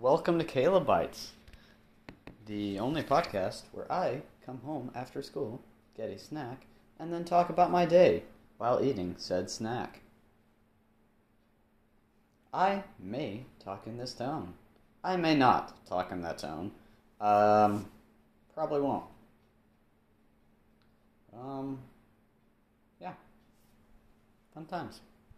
welcome to Caleb Bites, the only podcast where I come home after school, get a snack, and then talk about my day while eating said snack. I may talk in this tone. I may not talk in that tone. Um, probably won't. Um, yeah. Fun times.